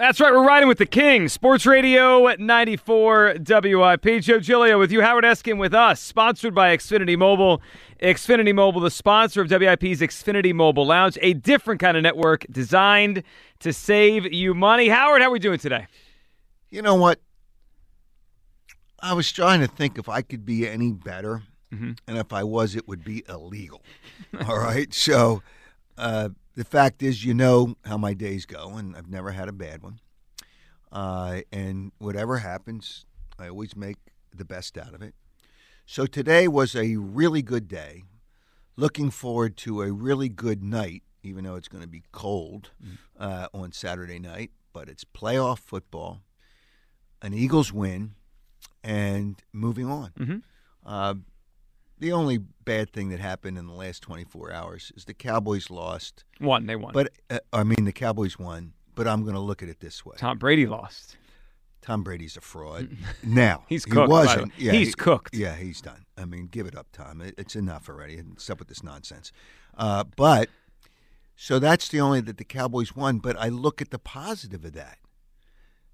That's right. We're riding with the King. Sports Radio at 94 WIP. Joe Giglio with you. Howard Eskin with us. Sponsored by Xfinity Mobile. Xfinity Mobile, the sponsor of WIP's Xfinity Mobile Lounge, a different kind of network designed to save you money. Howard, how are we doing today? You know what? I was trying to think if I could be any better, mm-hmm. and if I was, it would be illegal. All right. So, uh, the fact is, you know how my days go, and I've never had a bad one. Uh, and whatever happens, I always make the best out of it. So today was a really good day. Looking forward to a really good night, even though it's going to be cold uh, on Saturday night. But it's playoff football, an Eagles win, and moving on. Mm-hmm. Uh, the only bad thing that happened in the last 24 hours is the Cowboys lost. Won, they won. But uh, I mean, the Cowboys won. But I'm going to look at it this way: Tom Brady lost. Tom Brady's a fraud. now he's cooked. he wasn't. Yeah, he's he, cooked. Yeah, he's done. I mean, give it up, Tom. It, it's enough already. Stop with this nonsense. Uh, but so that's the only that the Cowboys won. But I look at the positive of that.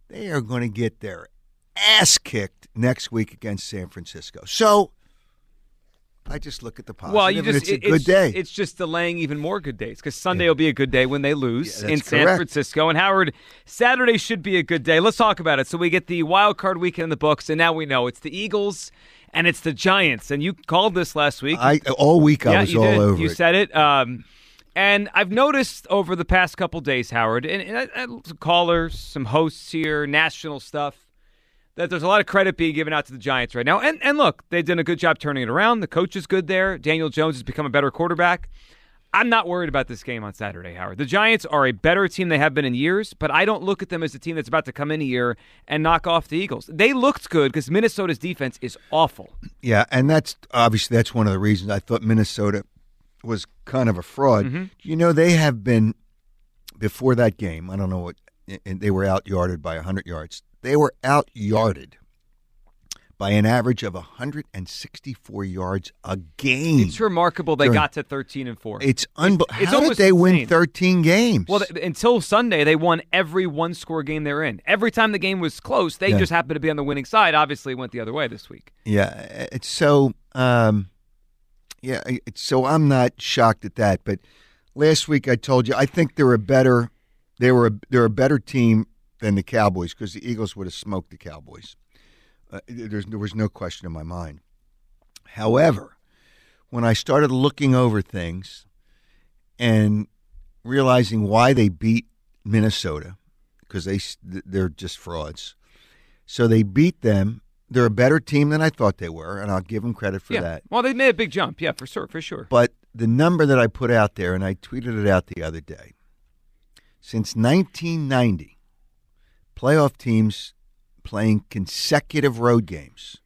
They are going to get their ass kicked next week against San Francisco. So I just look at the positive. Well, you just it's a good it's, day. It's just delaying even more good days because Sunday yeah. will be a good day when they lose yeah, in San correct. Francisco, and Howard Saturday should be a good day. Let's talk about it. So we get the wild card weekend in the books, and now we know it's the Eagles and it's the Giants. And you called this last week. I all week yeah, I was you all did. over. You it. said it. Um, and I've noticed over the past couple days, Howard, and, and, and some callers, some hosts here, national stuff that there's a lot of credit being given out to the Giants right now. And and look, they've done a good job turning it around. The coach is good there. Daniel Jones has become a better quarterback. I'm not worried about this game on Saturday, Howard. The Giants are a better team they have been in years, but I don't look at them as a team that's about to come in here and knock off the Eagles. They looked good because Minnesota's defense is awful. Yeah, and that's obviously that's one of the reasons I thought Minnesota was kind of a fraud. Mm-hmm. You know, they have been before that game. I don't know what and they were out yarded by 100 yards. They were out yarded by an average of 164 yards a game. It's remarkable they During, got to 13 and 4. It's unbelievable. It's How did they insane. win 13 games? Well, th- until Sunday, they won every one score game they're in. Every time the game was close, they Yeah. just happened to be on the winning side. Obviously, it went the other way this week. Yeah, it's so. Um, yeah, it's, so I'm not shocked at that. But last week I told you I think they're a better. They were a, they're a better team than the Cowboys because the Eagles would have smoked the Cowboys. Uh, there's there was no question in my mind. However, when I started looking over things and realizing why they beat Minnesota because they they're just frauds. So they beat them. They're a better team than I thought they were, and I'll give them credit for yeah. that. Well, they made a big jump. Yeah, for sure, for sure. But the number that I put out there, and I tweeted it out the other day, since 1990, playoff teams playing consecutive road games.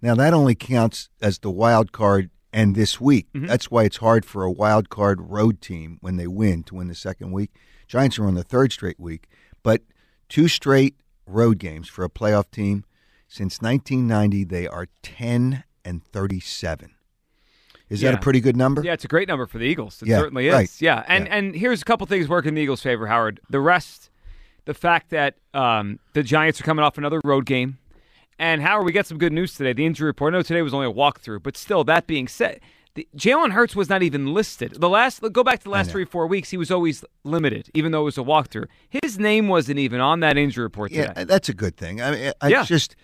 Now that only counts as the wild card and this week. Mhm. That's why it's hard for a wild card road team when they win to win the second week. Giants are on the third straight week, but two straight road games for a playoff team. Since 1990, they are 10 and 37. Is that a pretty good number? Yeah, it's a great number for the Eagles. It Yeah, certainly is. right. Yeah, and Yeah. and here's a couple things working in the Eagles' favor, Howard. The rest, the fact that um, the Giants are coming off another road game, and Howard, we got some good news today. The injury report. I know today was only a walkthrough, but still, that being said. the- Jalen Hurts was not even listed. The last go back to the last three four weeks, he was always limited, even though it was a walkthrough. His name wasn't even on that injury report today. Yeah, that's a good thing. I mean, I Yeah. just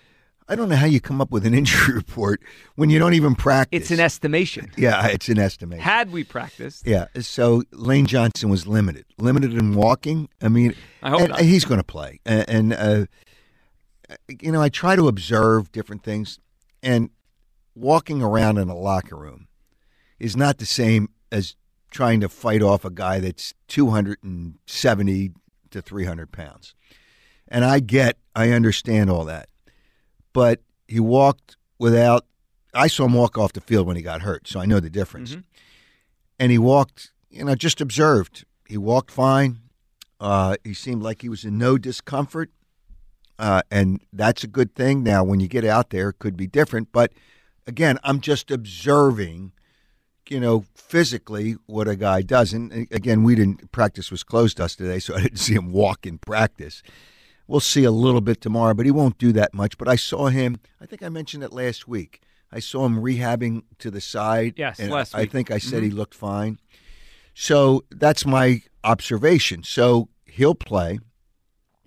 I don't know how you come up with an injury report when you don't even practice. It's an estimation. yeah, it's an estimation. Had we practiced, yeah, so Lane Johnson was limited, limited in walking. I mean, I hope and not. he's going to play. And, and uh, you know, I try to observe different things, and walking around in a locker room is not the same as trying to fight off a guy that's 270 to 300 pounds. And I get, I understand all that. But he walked without, I saw him walk off the field when he got hurt, so I know the difference. And he walked, you know, just observed. He walked fine. Uh, he seemed like he was in no discomfort. Uh, and that's a good thing. Now, when you get out there, it could be different. But again, I'm just observing, you know, physically what a guy does. And again, we didn't practice was closed to us today, so I didn't see him walk in practice. We'll see a little bit tomorrow, but he won't do that much. But I saw him. I think I mentioned it last week. I saw him rehabbing to the side. Yes, and last I think I said he mm-hmm. looked fine. So that's my observation. So he'll play.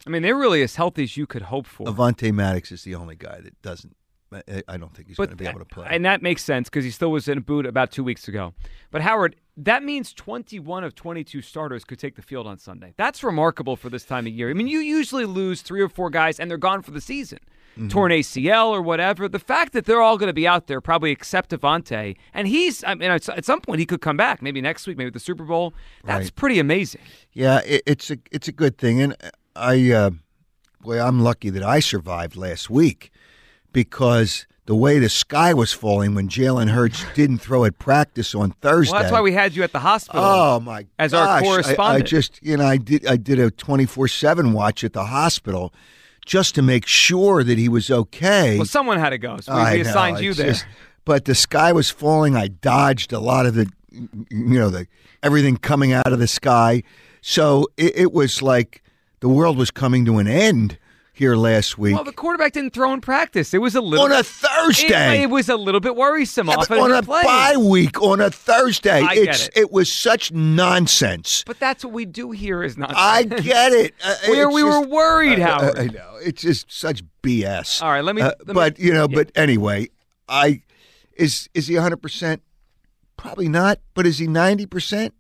I mean, they're really as healthy as you could hope for. Avonte Maddox is the only guy that doesn't. I- I don't think he's going to be able to play. And that makes sense because he still was in a boot about two weeks ago. But Howard, that means 21 of 22 starters could take the field on Sunday. That's remarkable for this time of year. I mean, you usually lose three or four guys and they're gone for the season. Mm-hmm. Torn ACL or whatever. The fact that they're all going to be out there, probably except Avonte, and he's, I mean, at at some point he could come back, maybe next week, maybe the Super Bowl. That's Right. pretty amazing. Yeah, it, it's a it's a good thing, and I, uh, boy, I'm lucky that I survived last week because the way the sky was falling when Jalen Hurts didn't throw at practice on Thursday. Well, that's why we had you at the hospital. Oh my! As our gosh. I- I, just you know I did I did a twenty four seven watch at the hospital just to make sure that he was okay. well, someone had to go, so we, I we assigned know, you there. just- but the sky was falling. I dodged a lot of the, you know, the everything coming out of the sky. So it, it was like the world was coming to an end here last week well, the quarterback didn't throw in practice. It was a little on a Thursday. It, it was a little bit worrisome. Yeah, off of on a play. bye week on a Thursday. I get it's it. was such nonsense. But that's what we do here is not. I get it. Uh, we it's we were just- worried, I- I- Howard. I, know it's just such BS. All right, let me- Uh, let me- but you know, yeah. but anyway, I is is he 100? percent Probably not. But is he 90 percent?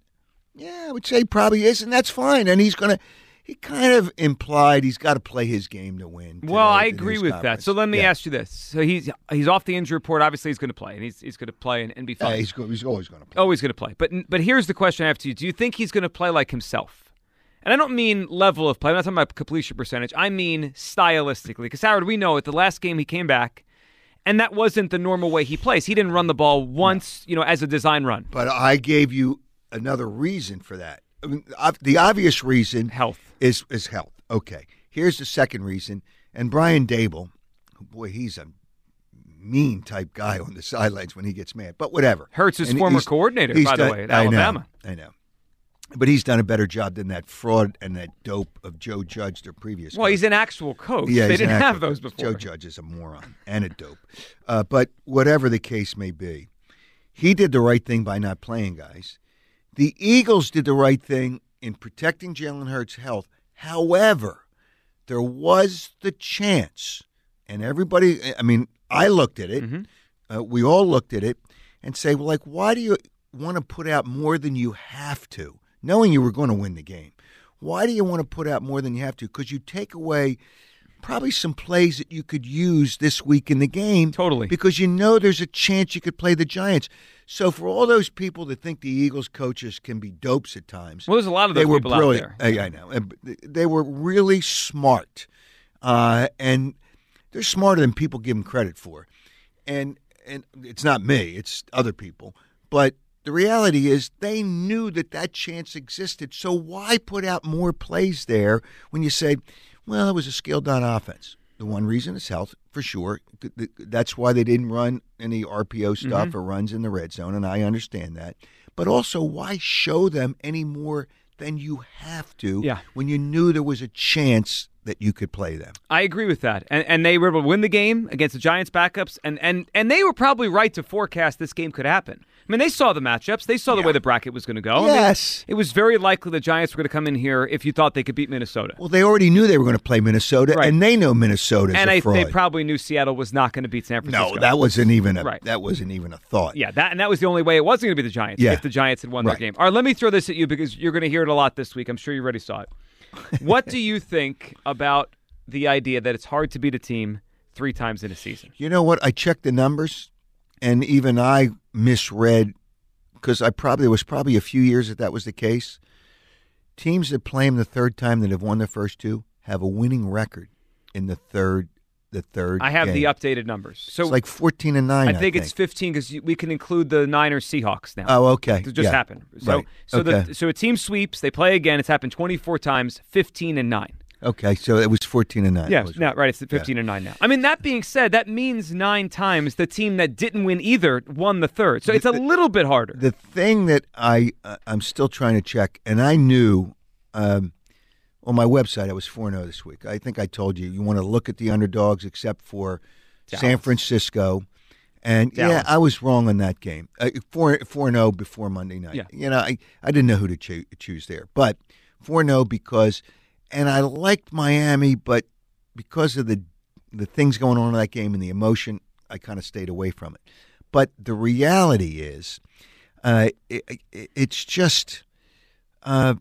Yeah, I would say probably is, and that's fine. And he's gonna. He kind of implied he's got to play his game to win. well, I agree with that. So let me Yeah. ask you this: So he's he's off the injury report. Obviously, he's going to play, and he's he's going to play and, and be fine. he's, go- he's always going to play. always going to play. But but here's the question I have to you: Do you think he's going to play like himself? And I don't mean level of play. I'm not talking about completion percentage. I mean stylistically. Because Howard, we know at the last game he came back, and that wasn't the normal way he plays. He didn't run the ball once, you know, as a design run. But I gave you another reason for that. I mean, the obvious reason Health. is is health. Okay. Here's the second reason. And Brian Daboll, boy, he's a mean type guy on the sidelines when he gets mad. But whatever. Hurts his And former he's- coordinator, he's by the way, at I know, Alabama. I know. But he's done a better job than that fraud and that dope of Joe Judge, their previous. Well, coach. he's an actual coach. Yeah, they didn't have those before. Joe Judge is a moron and a dope. Uh, but whatever the case may be, he did the right thing by not playing guys. The Eagles did the right thing in protecting Jalen Hurts' health. However, there was the chance, and everybody, I mean, I looked at it, Mm-hmm. uh, we all looked at it, and say, well, like, why do you want to put out more than you have to, knowing you were going to win the game? Why do you want to put out more than you have to? Because you take away probably some plays that you could use this week in the game. Totally. Because you know there's a chance you could play the Giants. So for all those people that think the Eagles coaches can be dopes at times, Well, there's a lot of they those were people out brilliant. there. I, I know. They were really smart, uh, and they're smarter than people give them credit for. And and it's not me; it's other people. But the reality is, they knew that that chance existed. So why put out more plays there when you say, Well, it was a scaled down offense. The one reason is health, for sure. That's why they didn't run any RPO stuff Mm-hmm. or runs in the red zone, and I understand that. But also, why show them any more than you have to Yeah. when you knew there was a chance that you could play them? I agree with that, and and they were able to win the game against the Giants' backups, and and and they were probably right to forecast this game could happen. I mean, they saw the matchups, they saw the way the bracket was going to go. I mean, Yes. it was very likely the Giants were going to come in here if you thought they could beat Minnesota. Well, they already knew they were going to play Minnesota, Right. and they know Minnesota. and a I, fraud. they probably knew Seattle was not going to beat San Francisco. no, that wasn't even a Right. that wasn't even a thought. Yeah, that and that was the only way it wasn't going to be the Giants Yeah. if the Giants had won their Right. game. All right, let me throw this at you because you're going to hear it a lot this week. I'm sure you already saw it. what do you think about the idea that it's hard to beat a team three times in a season? You know what? I checked the numbers, and even I misread because I probably there was probably a few years that that was the case. Teams that play them the third time that have won the first two have a winning record in the third. The third. I have the updated numbers. So It's like fourteen and nine. I think it's 15 because we can include the Niners Seahawks now. Oh, okay. It just Yeah. happened. So Right. so okay. the so a team sweeps, they play again. It's happened 24 times, 15 and 9. Okay, so it was fourteen and nine. Yeah, was- no, right. It's 15 and 9 now. I mean, that being said, that means nine times the team that didn't win either won the third. So it's a little bit harder. The thing that I uh, I'm still trying to check, and I knew um, on my website I was four zero this week. I think I told you you want to look at the underdogs except for San Francisco, and yeah, I was wrong on that game. Uh, four four zero before Monday night. Yeah. you know I I didn't know who to choo- choose there, but four zero because, and I liked Miami, but because of the the things going on in that game and the emotion, I kind of stayed away from it. But the reality is, uh, it, it, it's just, uh,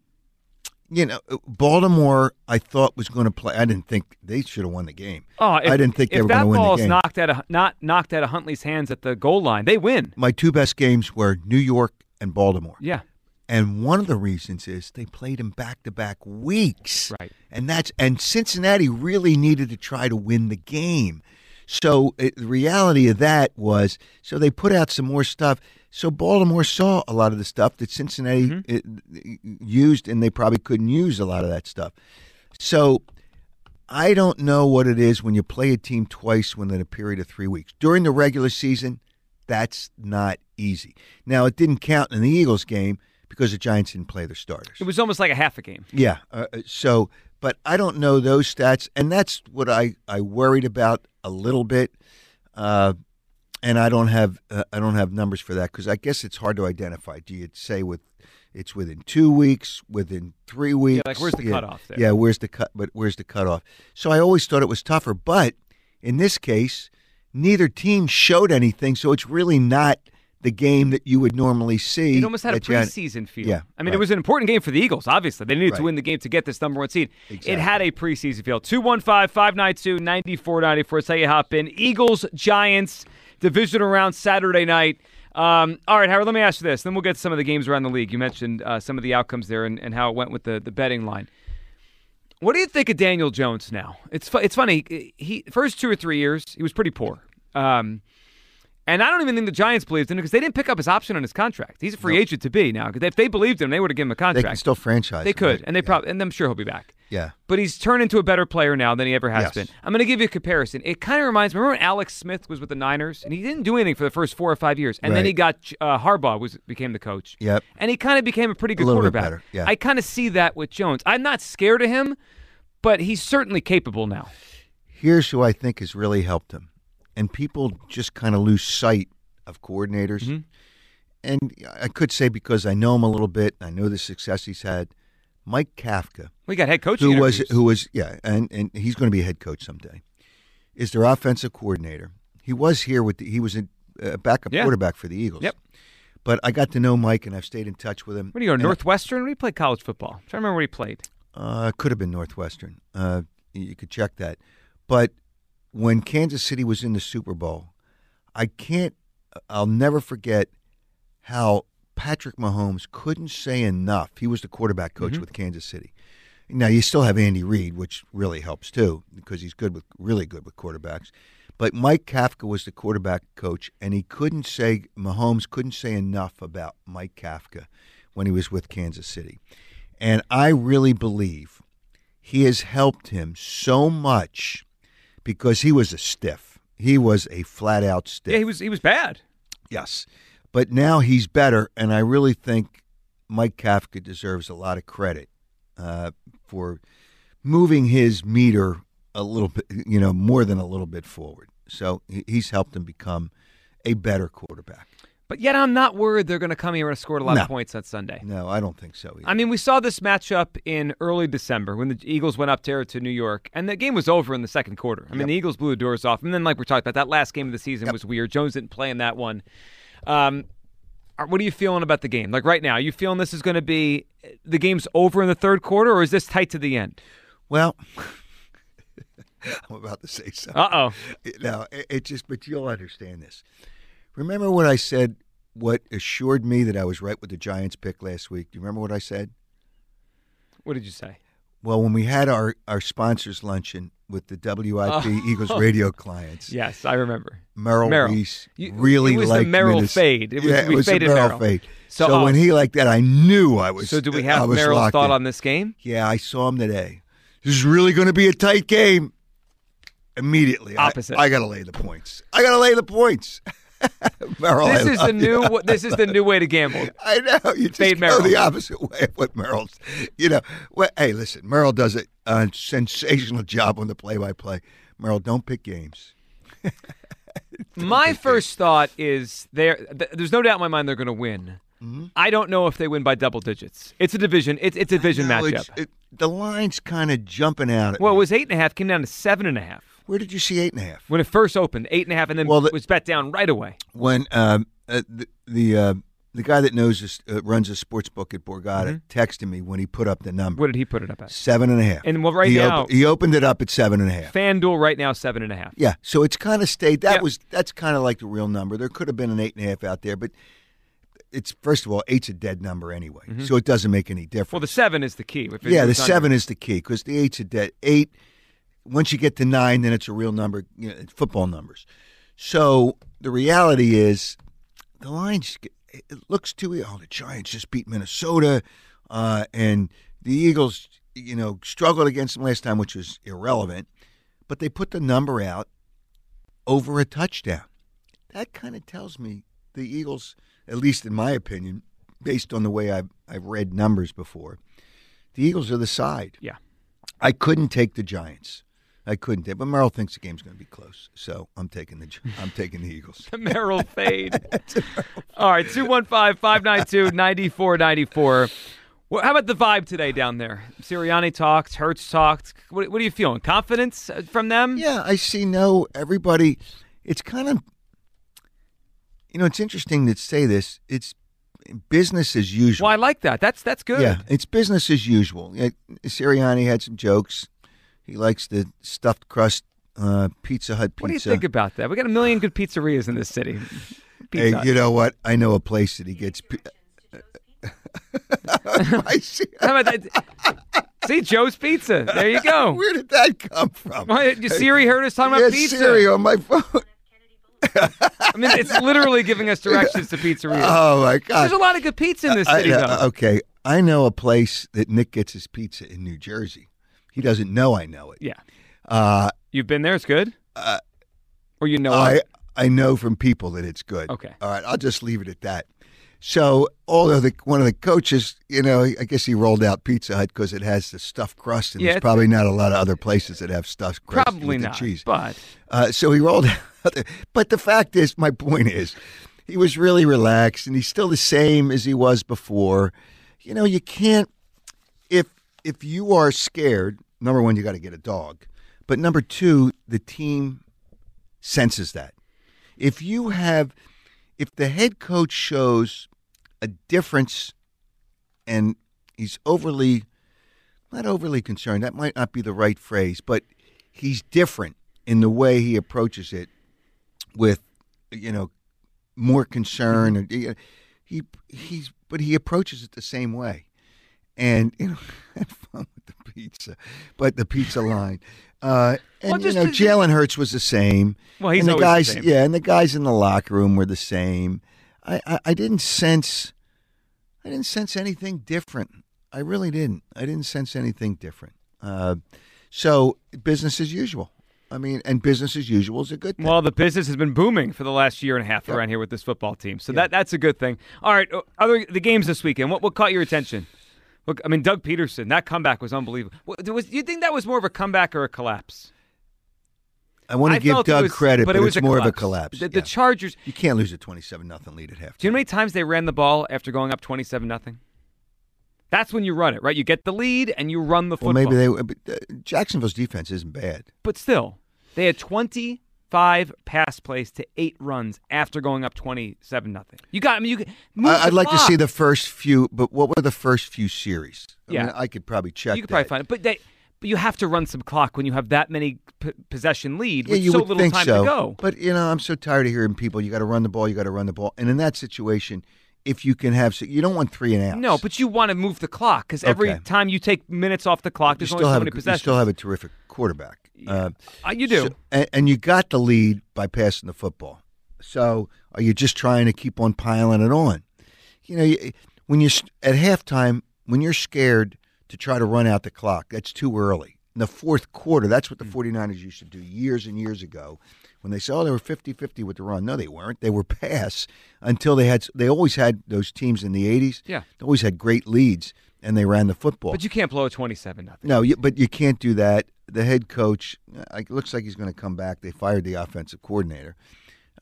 you know, Baltimore. I thought was going to play. I didn't think they should have won the game. Oh, if, I didn't think they were going to win the game. If ball's game. knocked out of not knocked out of Huntley's hands at the goal line, they win. My two best games were New York and Baltimore. Yeah, And one of the reasons is they played him back to back weeks. Right. And that's and Cincinnati really needed to try to win the game. So it, the reality of that was so they put out some more stuff. So Baltimore saw a lot of the stuff that Cincinnati Mm-hmm. it, used, and they probably couldn't use a lot of that stuff. So I don't know what it is when you play a team twice within a period of three weeks. During the regular season, that's not easy. Now, it didn't count in the Eagles game because the Giants didn't play their starters. it was almost like a half a game. Yeah. Uh, uh, so, but I don't know those stats, and that's what I, I worried about a little bit. Uh, and I don't have uh, I don't have numbers for that because I guess it's hard to identify. Do you say with it's within two weeks, within three weeks? like, where's the cutoff there? Yeah, where's the cut? But where's the cutoff? So I always thought it was tougher, but in this case, neither team showed anything, so it's really not the game that you would normally see. It almost had a you had- preseason feel. Yeah, I mean, right. it was an important game for the Eagles, obviously. They needed to win the game to get this number one seed. It had a preseason feel. 215 592 9494. That's how you hop in. Eagles, Giants, division round Saturday night. Um, all right, Howard, let me ask you this. Then we'll get to some of the games around the league. You mentioned uh, some of the outcomes there and, and how it went with the, the betting line. What do you think of Daniel Jones now? It's fu- it's funny. He first two or three years he was pretty poor, um, and I don't even think the Giants believed in him because they didn't pick up his option on his contract. He's a free agent to be now. 'Cause if they believed him, they would have given him a contract. They can still franchise. They could, right? and they Yeah. probably and I'm sure he'll be back. Yeah. But he's turned into a better player now than he ever has Yes. been. I'm going to give you a comparison. It kind of reminds me. Remember when Alex Smith was with the Niners and he didn't do anything for the first four or five years, and then he got uh, Harbaugh was became the coach. Yep. And he kind of became a pretty good bit quarterback. better, yeah. I kind of see that with Jones. I'm not scared of him, but he's certainly capable now. Here's who I think has really helped him, and people just kind of lose sight of coordinators. Mm-hmm. And I could say because I know him a little bit, I know the success he's had. Mike Kafka, We got head coaching who was who was yeah, and and he's going to be a head coach someday. Is their offensive coordinator? He was here with the, he was a, a backup Yeah. quarterback for the Eagles. Yep. But I got to know Mike, and I've stayed in touch with him. Where do you go? Northwestern? Where do you play college football? I'm trying to remember where he played. Uh, could have been Northwestern. Uh, you could check that. But when Kansas City was in the Super Bowl, I can't. I'll never forget how Patrick Mahomes couldn't say enough. He was the quarterback coach mm-hmm. with Kansas City. Now you still have Andy Reid, which really helps too because he's good with really good with quarterbacks. But Mike Kafka was the quarterback coach, and he couldn't say Mahomes couldn't say enough about Mike Kafka when he was with Kansas City. And I really believe he has helped him so much because he was a stiff. He was a flat out stiff. Yeah, he was he was bad. Yes. But now he's better, and I really think Mike Kafka deserves a lot of credit uh, for moving his meter a little bit, you know, more than a little bit forward. So he's helped him become a better quarterback. But yet I'm not worried they're going to come here and score a lot No. of points on Sunday. No, I don't think so. Either. I mean, we saw this matchup in early December when the Eagles went up there to New York, and the game was over in the second quarter. I mean, the Eagles blew the doors off, and then, like we talked about, that last game of the season was weird. Jones didn't play in that one. Um, what are you feeling about the game? Like right now, are you feeling this is going to be the game's over in the third quarter, or is this tight to the end? well, I'm about to say something. Uh oh. No, it, it just, but you'll understand this. Remember what I said? What assured me that I was right with the Giants pick last week? Do you remember what I said? What did you say? Well, when we had our, our sponsors luncheon with the WIP oh. Eagles radio clients, Yes, I remember. Merrill, Merrill. Reese You- really it was the Merrill fade. It was- yeah, we it was faded Merrill, Merrill. fade. So, So, oh. when he uh, like that, I knew I was. So, do we have Merrill's thought in. on this game? Yeah, I saw him today. This is really going to be a tight game. Immediately, I- Opposite. I, got to lay the points. I got to lay the points. Merrill, This is the new. you. This is the new way to gamble. I know you just Fade go Merrill. the opposite way of what Merrill's. You know, well, hey, listen, Merrill does a, a sensational job on the play-by-play. Merrill, don't pick games. My first thought is there. Th- there's no doubt in my mind they're going to win. Mm-hmm. I don't know if they win by double digits. It's a division. It's it's a division No, matchup. it- the line's kind of jumping out. At well, it was eight and a half. Came down to seven and a half Where did you see eight and a half? when it first opened. Eight and a half, and then Well, the- was bet down right away. When um, uh, the the, uh, the guy that knows this, uh, runs a sports book at Borgata texted me when he put up the number What did he put it up at? seven and a half. And, well, right he now- he opened it up at seven and a half. FanDuel right now seven and a half. Yeah, so it's kind of stayed. That Yep. was that's kind of like the real number. There could have been an eight and a half out there, but it's first of all, eight's a dead number anyway, so it doesn't make any difference. Mm-hmm. Well, the seven is the key. Yeah, the under- seven is the key because the eight's a dead eight. Once you get to nine, then it's a real number. You know, football numbers. So the reality is, the lines. It looks too. Oh, the Giants just beat Minnesota, uh, and the Eagles. You know, struggled against them last time, which was irrelevant. But they put the number out over a touchdown. That kind of tells me the Eagles, at least in my opinion, based on the way I've, I've read numbers before, the Eagles are the side. Yeah. I couldn't take the Giants. I couldn't take, but Merrill thinks the game's going to be close, so I'm taking the I'm taking the Eagles. The Merrill fade. All right, 215 592 9494. How about the vibe today down there? Sirianni talked, Hurts talked. What, what are you feeling? Confidence uh, from them? Yeah, I see. No, everybody. It's kind of, you know, it's interesting to say this. It's business as usual. Well, I like that. That's that's good. Yeah, it's business as usual. Sirianni had some jokes. He likes the stuffed crust uh, Pizza Hut pizza. What do you think about that? We got a million good pizzerias in this city. Hey, Pizza Hut. you know what? I know a place that he gets. pi- I see. How about that? See, Joe's Pizza. There you go. Where did that come from? You- Siri heard us talking yeah, about pizza. Siri on my phone. I mean, it's literally giving us directions to pizzerias. Oh my god! There's a lot of good pizza in this I- city, uh, though. okay, I know a place that Nick gets his pizza in New Jersey. He doesn't know I know it. Yeah. Uh, You've been there. It's good. Uh, or you know I it. I know from people that it's good. Okay. All right, I'll just leave it at that. So, although the one of the coaches, you know, I guess he rolled out Pizza Hut because it has the stuffed crust, and Yeah, there's probably not a lot of other places that have stuffed crust Probably with not. the cheese. But Uh, so he rolled out. The, but the fact is, my point is, he was really relaxed, and he's still the same as he was before. You know, you can't if if you are scared. Number one, you got to get a dog, but number two, the team senses that. If you have, if the head coach shows a difference, and he's overly, not overly concerned. That might not be the right phrase, but he's different in the way he approaches it with you know more concern mm-hmm. and he he he's but he approaches it the same way and you know had fun with the pizza but the pizza line uh and Well, you know Jalen Hurts was the same Well, he's and the always the guys same. yeah and the guys in the locker room were the same I, I I didn't sense I didn't sense anything different I really didn't I didn't sense anything different Uh, so business as usual. I mean, and business as usual is a good thing. Well, the business has been booming for the last year and a half around here with this football team, so that that's a good thing. All right, other the games this weekend. What what caught your attention? Look, I mean, Doug Pederson. That comeback was unbelievable. Was, do you think that was more of a comeback or a collapse? I want to give Doug was- credit, but but, it was more of a collapse. collapse. The, the Yeah. Chargers. you can't lose a twenty-seven nothing lead at half. Do you know how many times they ran the ball after going up twenty-seven nothing? That's when you run it, right? You get the lead and you run the Well, football. maybe they. But, uh, Jacksonville's defense isn't bad. but still, they had twenty-five pass plays to eight runs after going up twenty-seven nothing. You got. I mean, you. Move I, I'd the like to see the first few, but what were the first few series? I Yeah. mean, I could probably check. You could probably find it, but they. But you have to run some clock when you have that many p- possession lead Yeah, with you so would little think time so. to go. But you know, I'm so tired of hearing people. You got to run the ball. You got to run the ball. And in that situation, if you can have, you don't want three and outs. No, but you want to move the clock because every Okay. time you take minutes off the clock, you there's still only so many a, you still have a terrific quarterback. Uh, Uh, you do. so- and, and you got the lead by passing the football. So are you just trying to keep on piling it on? You know, you, when you're at halftime, when you're scared to try to run out the clock, that's too early. In the fourth quarter, that's what the Hmm. 49ers used to do years and years ago. When they said, oh, they were 50 50 with the run. No, they weren't. They were pass until they had, they always had those teams in the 80s. Yeah. They always had great leads and they ran the football. but you can't blow a twenty-seven nothing. No, you, but you can't do that. The head coach, uh, it looks like he's going to come back. They fired the offensive coordinator.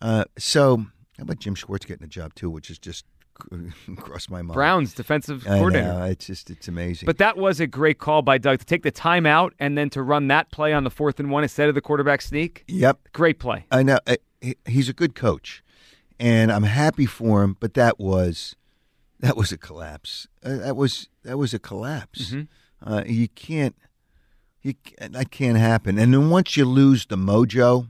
Uh, so, how about Jim Schwartz getting a job too, which is just crossed my mind. Browns defensive coordinator. know, it's just it's amazing. But that was a great call by Doug to take the timeout and then to run that play on the fourth and one instead of the quarterback sneak. yep, Great play. I know he's a good coach, and I'm happy for him. But that was that was a collapse. Uh, that was that was a collapse. Mm-hmm. Uh, you can't. You can't, that can't happen. And then once you lose the mojo,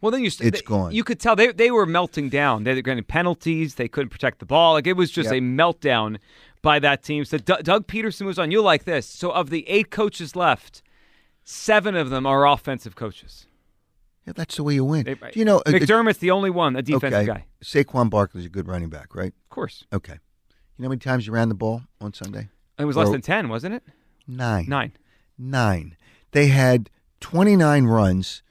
Well, then you It's they- gone. You could tell they they were melting down. They were getting penalties. They couldn't protect the ball. Like it was just Yep. a meltdown by that team. So Doug, Doug Pederson was on. You like this? So of the eight coaches left, seven of them are offensive coaches. yeah, that's the way you win. They- Do you know uh, McDermott's the only one, a defensive okay, guy. Saquon Barkley's a good running back, right? Of course, Okay. You know how many times you ran the ball on Sunday? it was less Or- than ten, wasn't it? Nine. Nine. Nine. They had 29 runs.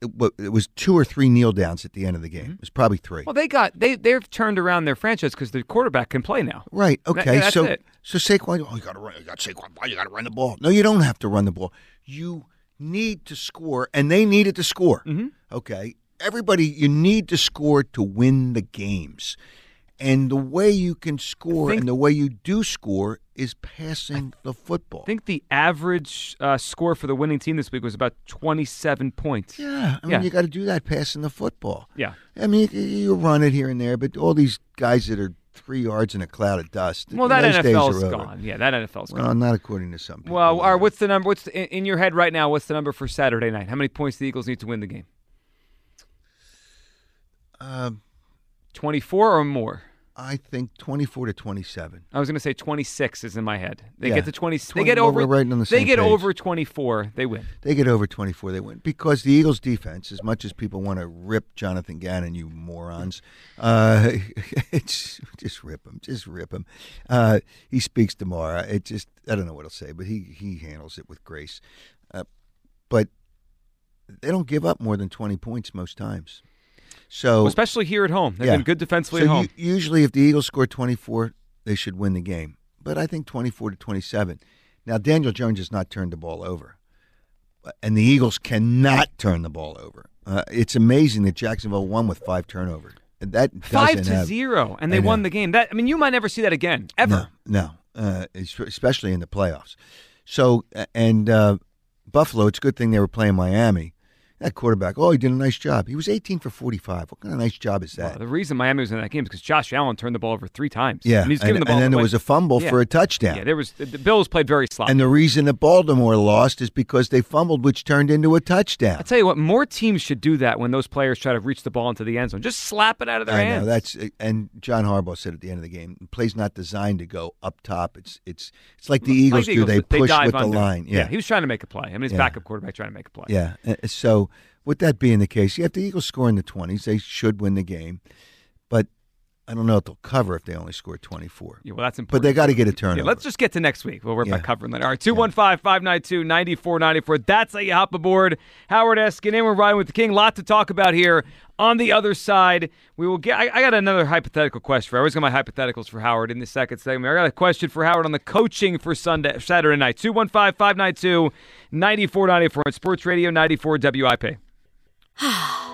It was two or three kneel downs at the end of the game. It was probably three. Mm-hmm. Well, they got they they've turned around their franchise because the quarterback can play now. Right. That- Okay. that's so it. so Saquon, oh, you got to run. You got Saquon. You got to run the ball. No, you don't have to run the ball. You need to score, and they needed to score. Mm-hmm. Okay. Everybody, you need to score to win the games, and the way you can score think- and the way you do score is passing the football. I think the average uh, score for the winning team this week was about twenty-seven points. yeah, I mean, Yeah. you got to do that passing the football. Yeah. I mean, you, you run it here and there, but all these guys that are three yards in a cloud of dust. Well, that those NFL's gone. Yeah, that NFL's gone. Well, not according to some people. Well, what's the number? What's the, in, in your head right now? What's the number for Saturday night? How many points the Eagles need to win the game? Um, Twenty-four or more. I think twenty-four to twenty-seven. I was going to say twenty-six is in my head. They Yeah. get to twenty. They 20 get well, over. right on the they get page. over twenty-four. They win. They get over twenty-four, they win because the Eagles' defense, as much as people want to rip Jonathan Gannon, you morons, uh, it's just rip him, just rip him. Uh, he speaks tomorrow. It just I don't know what he'll say, but he he handles it with grace. Uh, but they don't give up more than twenty points most times. So Especially here at home. They've Yeah. been good defensively so at home. u- usually, if the Eagles score 24, they should win the game. But I think 24 to 27. Now, Daniel Jones has not turned the ball over, and the Eagles cannot turn the ball over. Uh, it's amazing that Jacksonville won with five turnovers. And That Five to have- zero, and they won the game. That I mean, you might never see that again, ever. No, no, uh, especially in the playoffs. So, uh, and uh, Buffalo, it's a good thing they were playing Miami. That quarterback, oh, he did a nice job. He was 18 for 45. What kind of nice job is that? Well, the reason Miami was in that game is because Josh Allen turned the ball over three times. Yeah, and he's and, the ball and then there was a fumble Yeah. for a touchdown. Yeah, there was the, the Bills played very sloppy. And the reason that Baltimore lost is because they fumbled, which turned into a touchdown. I tell you what, more teams should do that when those players try to reach the ball into the end zone. Just slap it out of their I hands. know that's and John Harbaugh said at the end of the game, the play's not designed to go up top. It's it's it's like the Eagles Like do. They push dive with the line. Yeah, he was trying to make a play. I mean, his Yeah. backup quarterback trying to make a play. yeah. Uh, So with that being the case, yeah, if the Eagles score in the twenties, they should win the game. But I don't know if they'll cover if they only score 24. Yeah, well, that's important. But they got to get a turnover. Yeah, let's just get to next week. We'll worry Yeah. about covering that. All right, 215 592 9494. That's how you hop aboard. Howard Eskin, and we're riding with the King. Lot to talk about here. On the other side, we will get. I, I got another hypothetical question for. I always got my hypotheticals for Howard in the second segment. I got a question for Howard on the coaching for Sunday, Saturday night. 215 592 9494 on Sports Radio 94 WIP.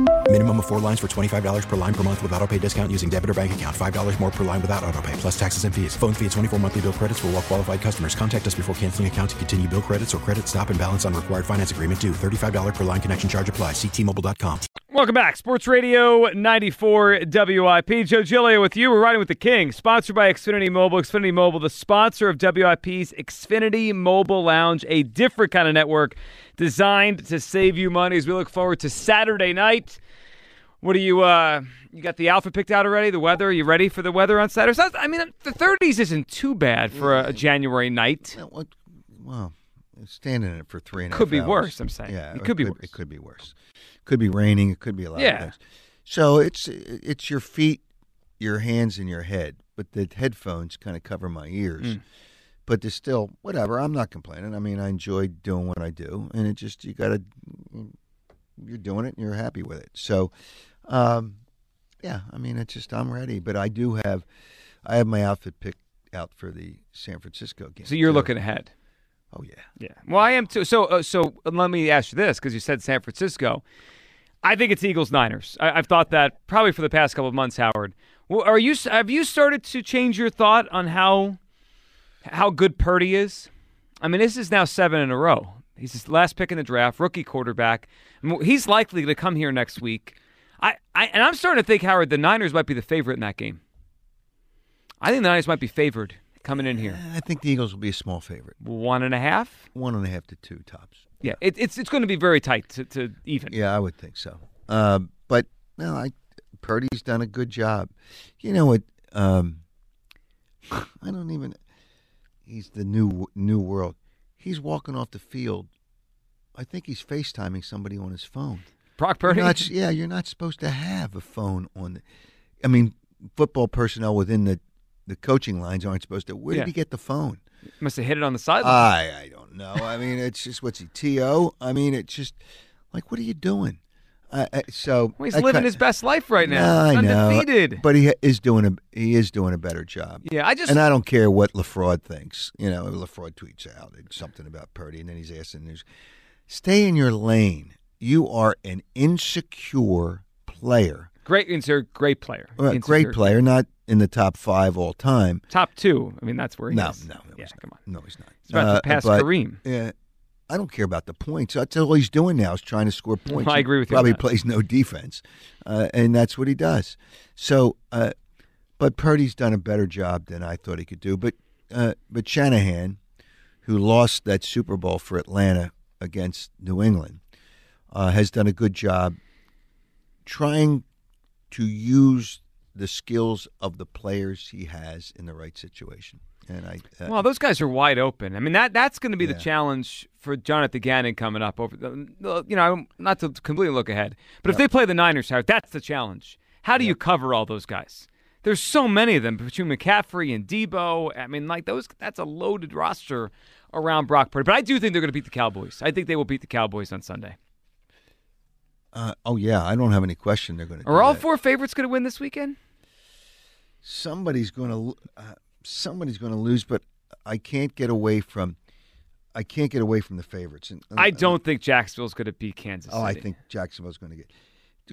Minimum of four lines for $25 per line per month with auto pay discount using debit or bank account. $5 more per line without auto pay, plus taxes and fees. Phone fee at 24 monthly bill credits for all well qualified customers. Contact us before canceling account to continue bill credits or credit stop and balance on required finance agreement due. $35 per line connection charge applies. Ctmobile.com. Welcome back. Sports Radio 94 WIP. Joe Giglio with you. We're riding with the King. Sponsored by Xfinity Mobile. Xfinity Mobile, the sponsor of WIP's Xfinity Mobile Lounge, a different kind of network designed to save you money as we look forward to Saturday night. What do you, uh, you got the outfit picked out already? The weather? Are you ready for the weather on Saturday? So, I mean, the 30s isn't too bad for a, a January night. Well, standing in it for three and a Could half be hours. worse, I'm saying. Yeah, It could be worse. It could be worse. Could be raining. It could be a lot Yeah. of things. So it's it's your feet, your hands, and your head. But the headphones kind of cover my ears. Mm. But there's still whatever. I'm not complaining. I mean, I enjoy doing what I do, and it just you got to you're doing it and you're happy with it. So, um, yeah, I mean, it's just I'm ready. But I do have I have my outfit picked out for the San Francisco game. So you're too. looking ahead. Oh yeah. Yeah. Well, I am too. So, uh, so let me ask you this because you said San Francisco. I think it's Eagles Niners. I, I've thought that probably for the past couple of months. Howard, well, are you? Have you started to change your thought on how how good Purdy is? I mean, this is now seven in a row. He's his last pick in the draft, rookie quarterback. He's likely to come here next week. I, I and I'm starting to think Howard, the Niners might be the favorite in that game. I think the Niners might be favored coming in here, I think the Eagles will be a small favorite, one and a half. one and a half to two tops. Yeah, it, it's it's going to be very tight to, to even. Yeah, I would think so. Uh, but no, I Purdy's done a good job. You know what? Um, I don't even. he's the new new world. He's walking off the field. I think he's FaceTiming somebody on his phone. Brock Purdy. You're not- yeah, you're not supposed to have a phone on. The, I mean, football personnel within the the coaching lines aren't supposed to. Where Yeah. did he get the phone? Must have hit it on the sideline. I I don't know. I mean, it's just what's he to? I mean, it's just like what are you doing? I, so well, he's I living his best life right No, now. I know, Undefeated. but he is doing a he is doing a better job. yeah, I just And I don't care what Lafraud thinks. You know, Lafraud tweets out something about Purdy, and then he's asking, "News, stay in your lane. You are an insecure player, great insert, great player. Well, Insecure. great player, not in the top five all time. Top two. I mean, that's where he No, is. no, no, yeah, he's come on. No, he's not. He's about to Uh, pass but, Kareem. Yeah, I don't care about the points. That's all he's doing now is trying to score points. I agree with you on Probably plays no defense, uh, and that's what he does. So, uh, but Purdy's done a better job than I thought he could do. But uh, but Shanahan, who lost that Super Bowl for Atlanta against New England, uh, has done a good job trying to use the skills of the players he has in the right situation. And I, uh, Well, those guys are wide open. I mean, that that's going to be Yeah. the challenge for Jonathan Gannon coming up. Over, the, you know, not to completely look ahead, but if they play the Niners, Howard, that's the challenge. How do you cover all those guys? There's so many of them between McCaffrey and Deebo. I mean, like those. That's a loaded roster around Brock Purdy. But I do think they're going to beat the Cowboys. I think they will beat the Cowboys on Sunday. Uh, oh yeah, I don't have any question they're going to. Are all four favorites going to win this weekend? somebody's going to uh, somebody's going to lose, but I can't get away from I can't get away from the favorites. And I don't think Jacksonville's going to beat Kansas Oh, I think Jacksonville's going to get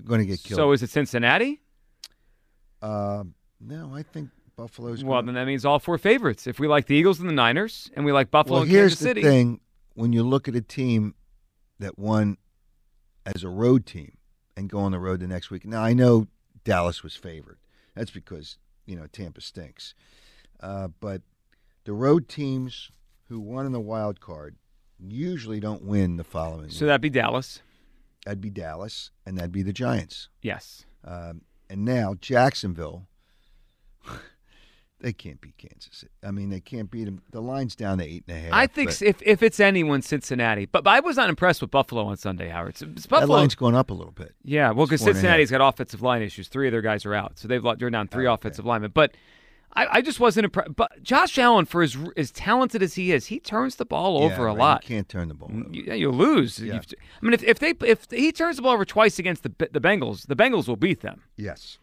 going to get killed. So is it Cincinnati? um, no, I think Buffalo's. Well, gonna, then that means all four favorites. If we like the Eagles and the Niners, and we like Buffalo well, and here's Kansas the City, thing: when you look at a team that won as a road team and go on the road the next week. Now I know Dallas was favored. That's because you know Tampa stinks, uh, but the road teams who won in the wild card usually don't win the following. so week. that'd be Dallas. that'd be Dallas, and that'd be the Giants. Yes. Um, and now Jacksonville, they can't beat Kansas. City. I mean, they can't beat them. The line's down to eight and a half. I think but if if it's anyone, Cincinnati. But, but I was not impressed with Buffalo on Sunday, Howard. It's- it's that line's going up a little bit. yeah, well, because It's four and a Cincinnati's got offensive line issues. Three of their guys are out, so they've they're down three Oh, offensive linemen. But I, I just wasn't impressed. But Josh Allen, for as as talented as he is, he turns the ball Yeah, over a right. lot. You can't turn the ball over. You, yeah, you'll lose. Yeah. I mean, if, if they if he turns the ball over twice against the the Bengals, the Bengals will beat them. Yes,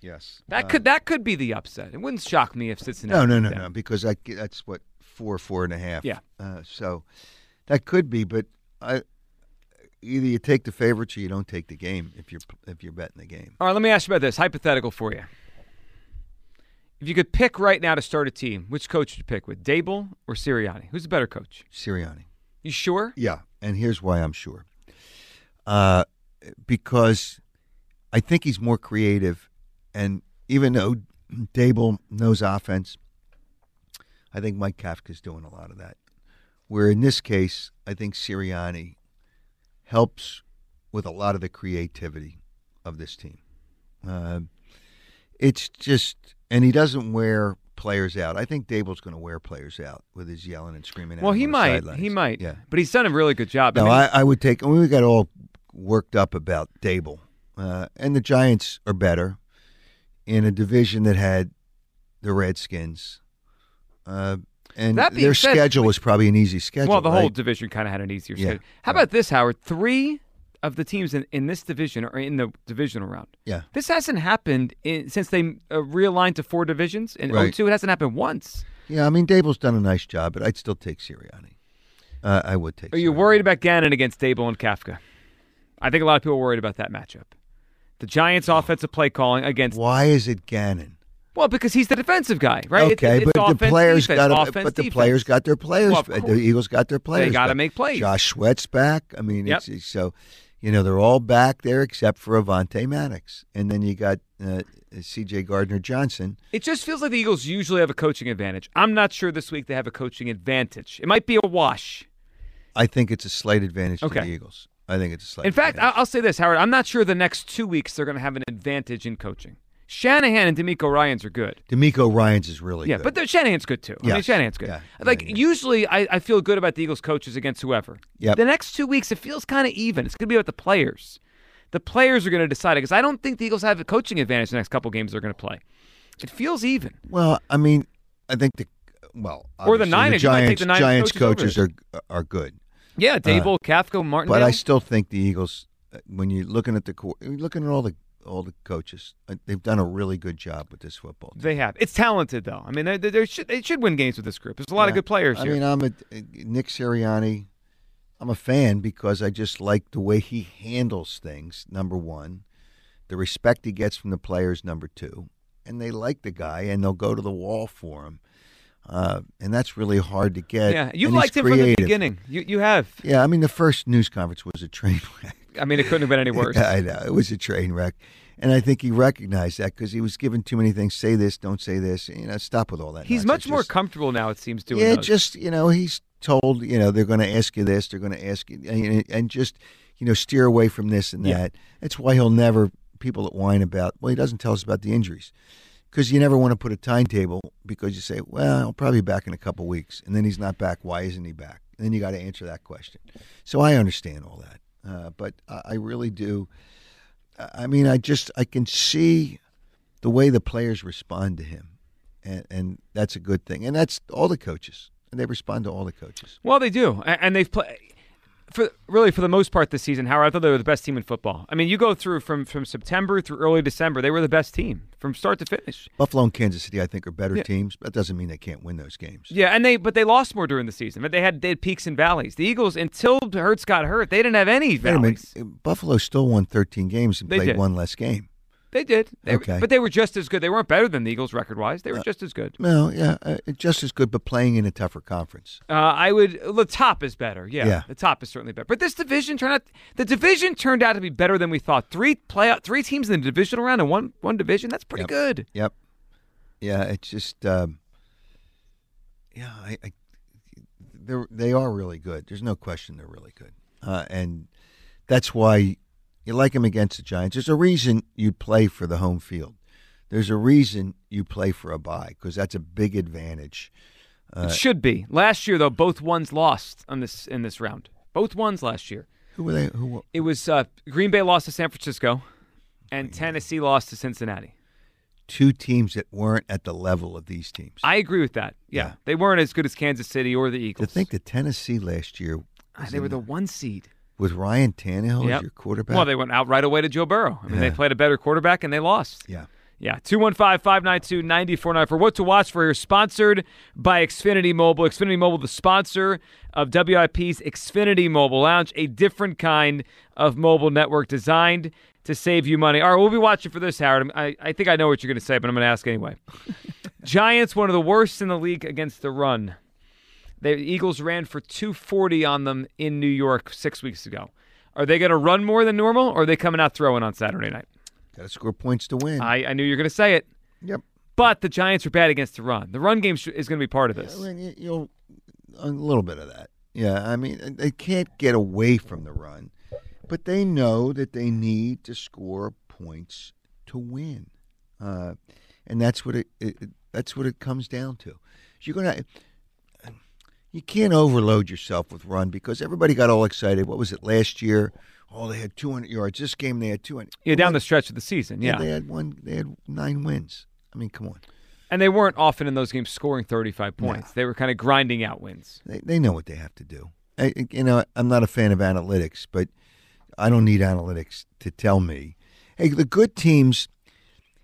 yes. That Uh, could that could be the upset. It wouldn't shock me if Cincinnati. no, no, no, no, because I, that's what four, four and a half. Yeah. Uh, so that could be, but I either you take the favorites or you don't take the game if you're if you're betting the game. All right, let me ask you about this hypothetical for you. If you could pick right now to start a team, which coach would you pick with Daboll or Sirianni? Who's the better coach? Sirianni. You sure? Yeah, and here's why I'm sure. Uh, because I think he's more creative, and even though Daboll knows offense, I think Mike Kafka's doing a lot of that. Where in this case, I think Sirianni helps with a lot of the creativity of this team. Uh, it's just, and he doesn't wear players out. I think Daboll's going to wear players out with his yelling and screaming. Well, he might. sidelines. He might. Yeah. But he's done a really good job. No, mean, I, I would take. We got all worked up about Daboll, uh, and the Giants are better in a division that had the Redskins, uh, and That being their said, schedule was probably an easy schedule. well, the whole right? division kind of had an easier Yeah, schedule. How about this, Howard? Three of the teams in, in this division are in the divisional round. yeah, This hasn't happened in, since they uh, realigned to four divisions. In Right. 02, it hasn't happened once. yeah. I mean, Daboll's done a nice job, but I'd still take Sirianni. Uh, I would take. Are you Sirianni. worried about Gannon against Daboll and Kafka? I think a lot of people are worried about that matchup. The Giants' offensive play calling against Why is it Gannon? well because he's the defensive guy, right? It- Okay, but the players defense, got offense, but the defense. players got their players. Well, the. Eagles got their players. They gotta make plays. Josh Sweat's back. I mean, Yep. it's, it's so you know they're all back there except for Avonte Maddox, and then you got uh, C.J. Gardner Johnson. It just feels like the Eagles usually have a coaching advantage. I'm not sure this week they have a coaching advantage. It might be a wash. I think it's a slight advantage Okay. to the Eagles. I think it's a slight. In fact, I- advantage. I'll say this, Howard. I'm not sure the next two weeks they're going to have an advantage in coaching. Shanahan and DeMeco Ryans are good. DeMeco Ryans is really Yeah, good. but the- Shanahan's good too. I mean, Shanahan's good. Yeah. Like Yeah, yeah. usually, I, I feel good about the Eagles coaches against whoever. Yeah. The next two weeks, it feels kind of even. It's going to be about the players. The players are going to decide it because I don't think the Eagles have a coaching advantage the next couple games they're going to play. It feels even. Well, I mean, I think the well, Or the Niners, take Giants, the Niners Giants coaches coaches are are good, Yeah, Daboll, Kafka, Martin. but I still think the Eagles. uh, When you're looking at the looking at all the all the coaches, uh, they've done a really good job with this football. team. They have. It's talented though. I mean, they, they, they should they should win games with this group. There's a lot of good players I here. mean, I'm a uh, Nick Sirianni. I'm a fan because I just like the way he handles things. Number one, the respect he gets from the players. Number two, and they like the guy and they'll go to the wall for him. Uh, and that's really hard to get. yeah, you liked him from the beginning. You you have. Yeah, I mean the first news conference was a train wreck. I mean, it couldn't have been any worse. I know it was a train wreck, and I think he recognized that because he was given too many things. Say this, don't say this. You know, stop with all that. He's nonsense. much more Just- comfortable now. It seems doing. yeah, those. just you know, he's told you know they're going to ask you this, they're going to ask you, and, and just you know steer away from this and Yeah. that. That's why he'll never people that whine about. Well, he doesn't tell us about the injuries because you never want to put a timetable because you say, well, I'll probably be back in a couple weeks, and then he's not back. Why isn't he back? And then you got to answer that question. So I understand all that, uh, but I, I really do. I mean, I just I can see the way the players respond to him, and, and that's a good thing. And that's all the coaches, and they respond to all the coaches. Well, they do, and they've played for really for the most part this season. Howard, I thought they were the best team in football. I mean, you go through from from September through early December, they were the best team from start to finish. Buffalo and Kansas City, I think, are better Yeah. teams. That doesn't mean they can't win those games. Yeah, and they but they lost more during the season. But they had they had peaks and valleys. The Eagles until Hurts got hurt, they didn't have any Wait a minute, valleys. Buffalo still won 13 games and They played did. one less game. They did, They- Okay. but they were just as good. They weren't better than the Eagles record wise. They were just as good. No, yeah, uh, just as good, but playing in a tougher conference. Uh, I would. The top is better. Yeah, Yeah. the top is certainly better. But this division turned out. The division turned out to be better than we thought. Three play three teams in the divisional round and one one division. That's pretty Yep. good. Yep. Yeah, it's just, um, yeah, I, I, they're they are really good. There's no question they're really good, uh, and that's why you like them against the Giants. There's a reason you play for the home field. There's a reason you play for a bye because that's a big advantage. Uh, it should be. Last year though, both ones lost on this in this round. Both ones last year. Who were they? Who? were- It was uh, Green Bay lost to San Francisco, and Tennessee lost to Cincinnati. Two teams that weren't at the level of these teams. I agree with that. Yeah, Yeah. they weren't as good as Kansas City or the to Eagles. think that Tennessee last year Ah, they were the one seed. With Ryan Tannehill Yep. as your quarterback. Well, they went out right away to Joe Burrow. I mean, they played a better quarterback and they lost. yeah. Yeah, 215 592 9494. What to watch for here, sponsored by Xfinity Mobile. Xfinity Mobile, the sponsor of WIP's Xfinity Mobile Lounge, a different kind of mobile network designed to save you money. All right, we'll be watching for this, Howard. I, I think I know what you're going to say, but I'm going to ask anyway. Giants, one of the worst in the league against the run. The Eagles ran for 240 on them in New York six weeks ago. Are they going to run more than normal, or are they coming out throwing on Saturday night? Got to score points to win. I, I knew you were going to say it. yep. But the Giants are bad against the run. The run game sh- is going to be part of this. I mean, you- you'll a little bit of that. Yeah, I mean, they can't get away from the run, but they know that they need to score points to win, uh, and that's what it, it, it- that's what it comes down to. You're gonna. You can't overload yourself with run because everybody got all excited. What was it last year? Oh, they had 200 yards. This game they had 200. Yeah, down the stretch of the season. Yeah. they had one. They had nine wins. I mean, come on. And they weren't often in those games scoring 35 points. They were kind of grinding out wins. They, they know what they have to do. I, you know, I'm not a fan of analytics, but I don't need analytics to tell me. Hey, the good teams.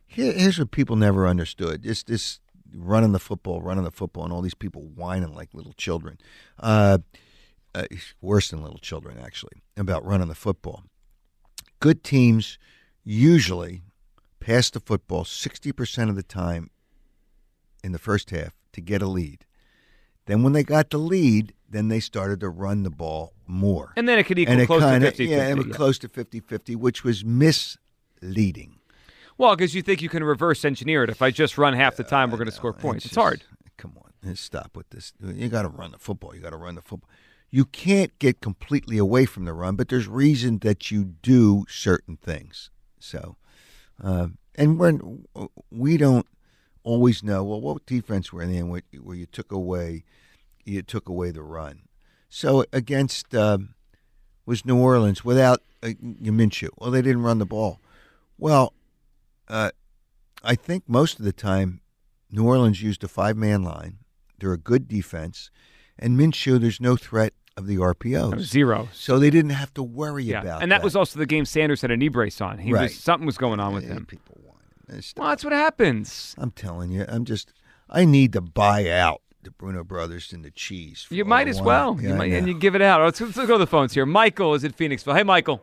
Here, here's what people never understood: this this running the football, running the football, and all these people whining like little children. Uh, uh, worse than little children, actually, about running the football. Good teams usually pass the football 60% of the time in the first half to get a lead. Then when they got the lead, then they started to run the ball more. And then it could equal and close kinda, to 50 Yeah, it was close to 50-50, which was misleading. Well, because you think you can reverse engineer it. If I just run half the time, we're going to score points. It's, just- hard. Come on, stop with this. You got to run the football. You got to run the football. You can't get completely away from the run, but there's reason that you do certain things. So, uh, and when we don't always know well what defense we're in where, where you took away you took away the run. So against um, was New Orleans without uh, Minshew. Well, they didn't run the ball. Well, uh, I think most of the time New Orleans used a five man line. They're a good defense, and Minshew. There's no threat of the RPOs. Zero. So they didn't have to worry Yeah, about and that, was also the game Sanders had a knee brace on. He Right. was something was going on with Yeah, him. People. Well, that's what happens. I'm telling you, I'm just. I need to buy out the Bruno Brothers and the cheese. for You might as well. Yeah, you might, and you give it out. Let's, let's go to the phones here. Michael is at Phoenixville. Hey, Michael.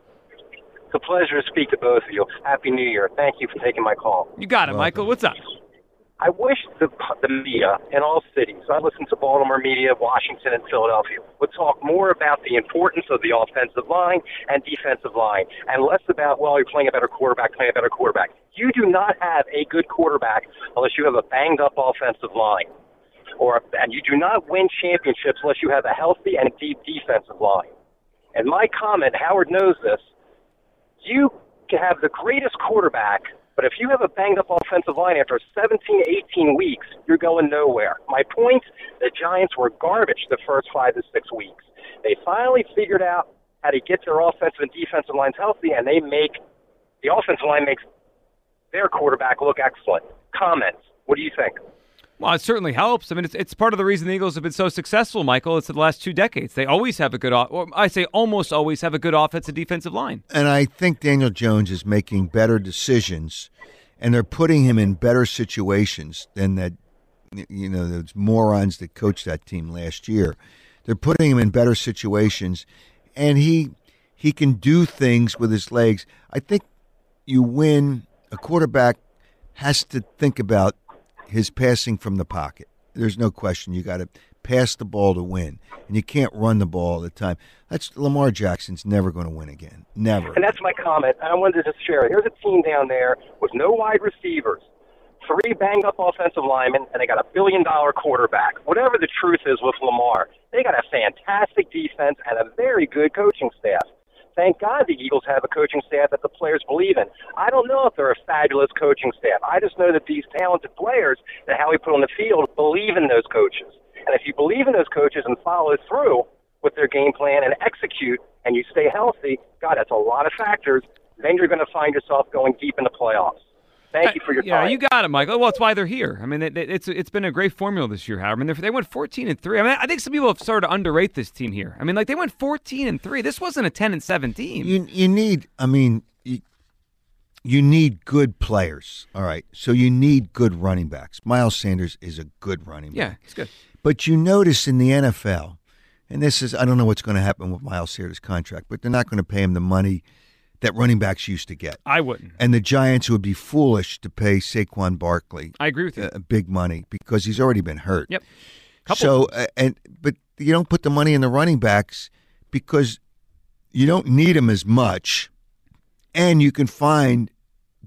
It's a pleasure to speak to both of you. Happy New Year. Thank you for taking my call. You got it, Michael. What's up? I wish the, the media in all cities, I listen to Baltimore media, Washington, and Philadelphia, would talk more about the importance of the offensive line and defensive line and less about, well, you're playing a better quarterback, playing a better quarterback. You do not have a good quarterback unless you have a banged up offensive line. Or, and you do not win championships unless you have a healthy and deep defensive line. And my comment, Howard knows this, you can have the greatest quarterback, but if you have a banged up offensive line after 17, 18 weeks, you're going nowhere. My point, the Giants were garbage the first five to six weeks. They finally figured out how to get their offensive and defensive lines healthy, and they make the offensive line makes their quarterback look excellent. Comments. What do you think? Well, it certainly helps. I mean, it's, it's part of the reason the Eagles have been so successful, Michael. It's the last two decades. They always have a good, or I say almost always have a good offensive defensive line. And I think Daniel Jones is making better decisions, and they're putting him in better situations than that. You know, those morons that coached that team last year. They're putting him in better situations, and he he can do things with his legs. I think you win. A quarterback has to think about his passing from the pocket. There's no question. You got to pass the ball to win, and you can't run the ball all the time. That's Lamar Jackson's never going to win again. Never. And that's my comment. I wanted to just share it. Here's a team down there with no wide receivers, three banged up offensive linemen, and they got a billion dollar quarterback. Whatever the truth is with Lamar, they got a fantastic defense and a very good coaching staff. Thank God the Eagles have a coaching staff that the players believe in. I don't know if they're a fabulous coaching staff. I just know that these talented players and how we put on the field believe in those coaches. And if you believe in those coaches and follow through with their game plan and execute and you stay healthy, God, that's a lot of factors. Then you're going to find yourself going deep in the playoffs. Thank uh, you for your yeah, time. you got it, Michael. Oh, well, it's why they're here. I mean, it, it- it's it's been a great formula this year, Howard. I mean, they're- went 14 and three. I mean, I think some people have started to underrate this team here. I mean, like they went 14 and three. This wasn't a 10 and seven team. You you need. I mean, you, you need good players. All right. So you need good running backs. Miles Sanders is a good running back. yeah, it's good. But you notice in the NFL, and this is I don't know what's going to happen with Miles Sanders' contract, but they're not going to pay him the money that running backs used to get. I wouldn't. And the Giants would be foolish to pay Saquon Barkley I agree with you. uh, big money because he's already been hurt. Yep. Couple- So uh, and but you don't put the money in the running backs because you don't need them as much, and you can find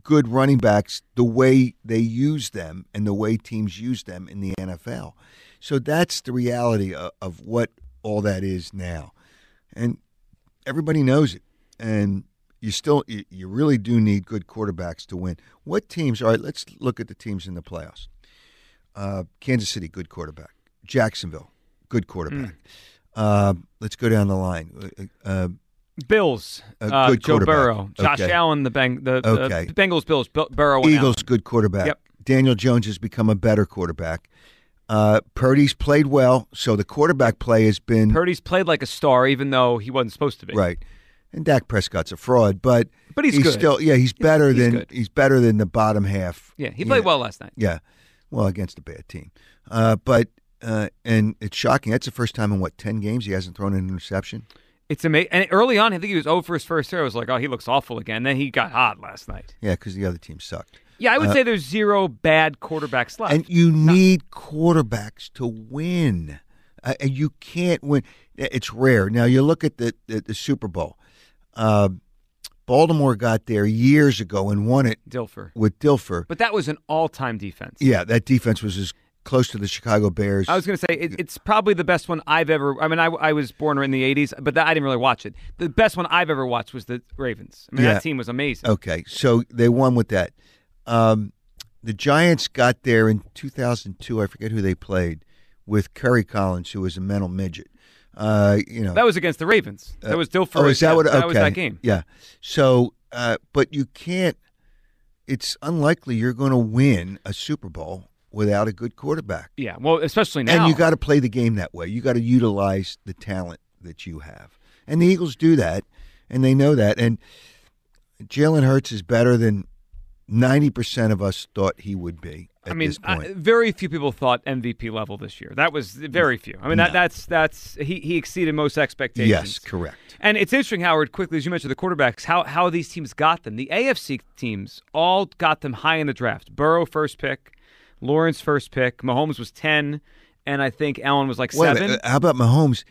good running backs the way they use them and the way teams use them in the NFL. So that's the reality of, of what all that is now, and everybody knows it. And you still you, you really do need good quarterbacks to win. What teams? All right, let's look at the teams in the playoffs. Uh, Kansas City, good quarterback. Jacksonville, good quarterback. Uh, let's go down the line. Uh, uh, Bills, uh, good Joe. Burrow, Josh Okay. Allen, the bang, the, the Okay. Bengals, Bills, Bill- Burrow, Eagles, Allen. good quarterback. Yep. Daniel Jones has become a better quarterback. Uh, Purdy's played well, so the quarterback play has been Purdy's played like a star, even though he wasn't supposed to be. right. And Dak Prescott's a fraud, but But he's good. still yeah he's better he's than good. he's better than the bottom half. Yeah, he played well last night. Yeah, well against a bad team, uh, but uh, and it's shocking. That's the first time in what ten games he hasn't thrown an interception. It's amazing. And early on, I think he was over his first year. I was like, oh, he looks awful again. Then he got hot last night. Yeah, because the other team sucked. Yeah, I would Uh, say there's zero bad quarterbacks left. And you need quarterbacks to win. Uh, and you can't win. It's rare. Now you look at the the, the Super Bowl. Uh, Baltimore got there years ago and won it Dilfer. with Dilfer. But that was an all-time defense. Yeah, that defense was as close to the Chicago Bears. I was going to say it, it's probably the best one I've ever. I mean, I, I was born in the '80s, but that, I didn't really watch it. The best one I've ever watched was the Ravens. I mean, Yeah. that team was amazing. okay, so they won with that. um, the Giants got there in 2002. I forget who they played with Kerry Collins, who was a mental midget. Uh, you know, That was against the Ravens. That was still for oh, is that what? Okay. that was that game. Yeah. So, uh, but you can't. It's unlikely you're going to win a Super Bowl without a good quarterback. Yeah, well, especially now. And you got to play the game that way. You got to utilize the talent that you have. And the Eagles do that, and they know that. And Jalen Hurts is better than 90% of us thought he would be I mean. I, very few people thought MVP level this year. That was very few. I mean, that, that's that's he, he exceeded most expectations. yes, correct. And it's interesting, Howard. Quickly, as you mentioned, the quarterbacks, how how these teams got them. The AFC teams all got them high in the draft. Burrow first pick, Lawrence first pick, Mahomes was ten, and I think Allen was like Wait seven. minute, uh, how about Mahomes?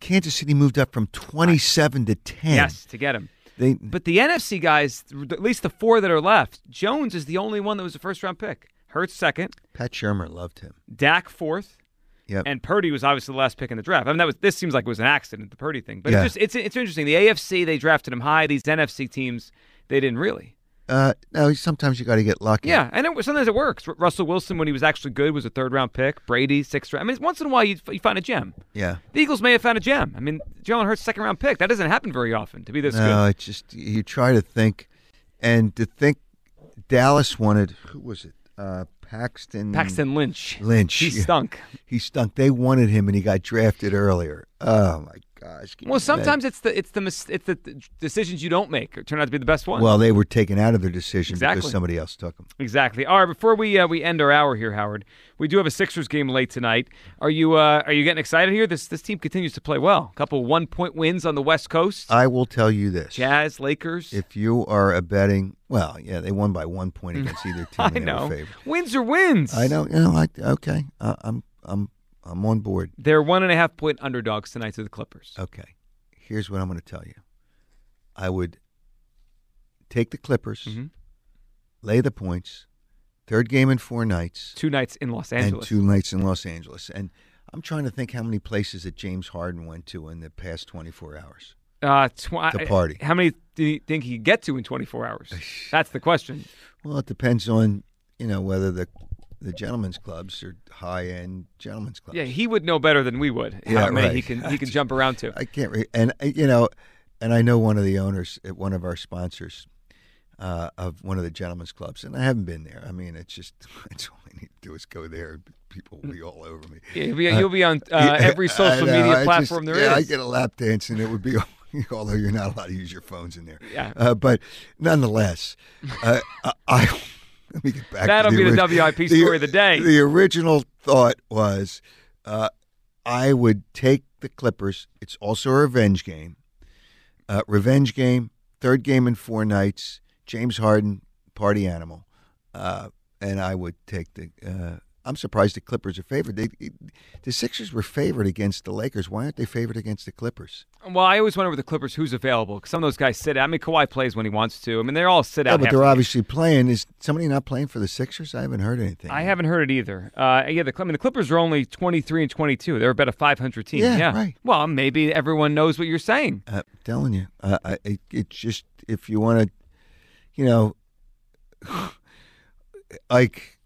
Kansas City moved up from 27 to 10. yes, to get him. They, But the NFC guys, at least the four that are left, Jones is the only one that was a first round pick. Hurts second, Pat Shurmur loved him. Dak fourth, Yep. and Purdy was obviously the last pick in the draft. I mean, that was this seems like it was an accident, the Purdy thing, but Yeah. it's just it's it's interesting. The AFC they drafted him high. These NFC teams they didn't really. uh, no, sometimes you got to get lucky. Yeah, and it, sometimes it works. Russell Wilson, when he was actually good, was a third round pick. Brady, sixth round. I mean, once in a while you, you find a gem. Yeah. The Eagles may have found a gem. I mean, Jalen Hurts, second round pick. That doesn't happen very often to be this No, good. No, it's just you try to think, and to think Dallas wanted who was it? Uh, Paxton. Paxton Lynch. Lynch. He stunk. He stunk. They wanted him, and he got drafted earlier. Oh my gosh. Well, sometimes it's the it's the mis- it's the th- decisions you don't make turn out to be the best ones. Well, they were taken out of their decision Exactly. because somebody else took them. Exactly. All right. Before we uh, we end our hour here, Howard, we do have a Sixers game late tonight. Are you uh, are you getting excited here? This this team continues to play well. A couple one point wins on the West Coast. I will tell you this: Jazz, Lakers. if you are a betting, well, yeah, they won by one point against either team. I and they were know wins are wins. I know. You know. I, okay. Uh, I'm. I'm. I'm on board. They're one and a half point underdogs tonight to the Clippers. Okay. Here's what I'm going to tell you. I would take the Clippers, Mhm. lay the points, third game in four nights, Two nights in Los and Angeles. two nights in Los Angeles. And I'm trying to think how many places that James Harden went to in the past 24 hours. uh, party. How many do you think he could get to in 24 hours? That's the question. Well, it depends on you know whether the the gentlemen's clubs are high end gentlemen's clubs. Yeah, he would know better than we would. Yeah, how many right. he can he can jump around to. I can't. Re- and uh, you know, and I know one of the owners at one of our sponsors uh, of one of the gentlemen's clubs, and I haven't been there. I mean, it's just it's all I need to do is go there. People will be all over me. Yeah, You'll be, you'll be on uh, every social know, media I platform just, there is. yeah, I get a lap dance, and it would be. Although you're not allowed to use your phones in there, Yeah. Uh, but nonetheless, uh, I, I let me get back. That'll to be the WIP story of the day. The original thought was, uh, I would take the Clippers. It's also a revenge game. Uh, revenge game. Third game in four nights. James Harden, party animal, uh, and I would take the. Uh, I'm surprised the Clippers are favored. They, the Sixers were favored against the Lakers. Why aren't they favored against the Clippers? Well, I always wonder with the Clippers who's available because some of those guys sit out. I mean, Kawhi plays when he wants to. I mean, they're all sit Yeah, out. but they're obviously playing. Is somebody not playing for the Sixers? I haven't heard anything. I haven't heard it either. Uh, yeah, the, I mean, the Clippers are only 23 and 22. They're about a 500 team. Yeah, right. Well, maybe everyone knows what you're saying. I'm telling you, uh, I, it, it's just if you want to, you know, Ike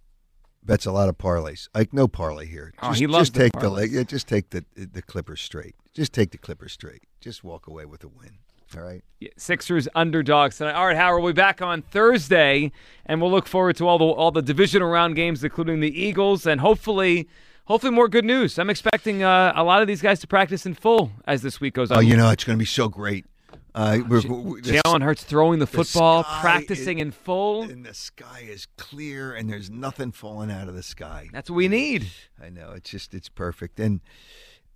bets a lot of parlays. Like no parlay here. Oh, Just, he loves just the take the yeah, just take the the Clippers straight. Just take the Clippers straight. Just walk away with a win. All right. Yeah, Sixers underdogs tonight. All right, Howard, we'll be back on Thursday, and we'll look forward to all the all the divisional round games, including the Eagles, and hopefully, hopefully more good news. I'm expecting uh, a lot of these guys to practice in full as this week goes on. Oh, you know it's going to be so great. Uh, we're, we're- the Jalen Hurts throwing the the football, sky practicing is- in full. and the sky is clear, and there's nothing falling out of the sky. That's what we need. I know it's just it's perfect. And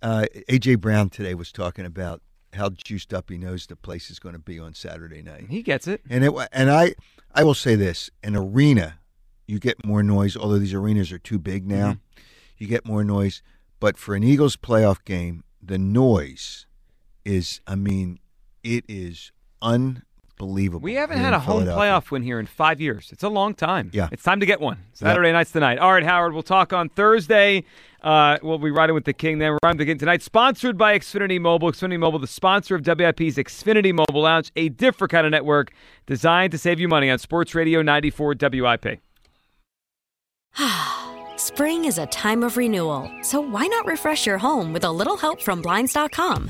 uh, AJ Brown today was talking about how juiced up he knows the place is going to be on Saturday night. He gets it. And it and I I will say this: an arena, you get more noise. Although these arenas are too big now, Mm-hmm. you get more noise. But for an Eagles playoff game, the noise is I mean, it is unbelievable. We haven't had a home playoff win here in five years. It's a long time. Yeah. It's time to get one. Saturday nights tonight. All right, Howard, we'll talk on Thursday. Uh, we'll be riding with the King then. We're riding with the King tonight. Sponsored by Xfinity Mobile. Xfinity Mobile, the sponsor of WIP's Xfinity Mobile Lounge, a different kind of network designed to save you money on Sports Radio 94 WIP. Spring is a time of renewal, so why not refresh your home with a little help from Blinds.com?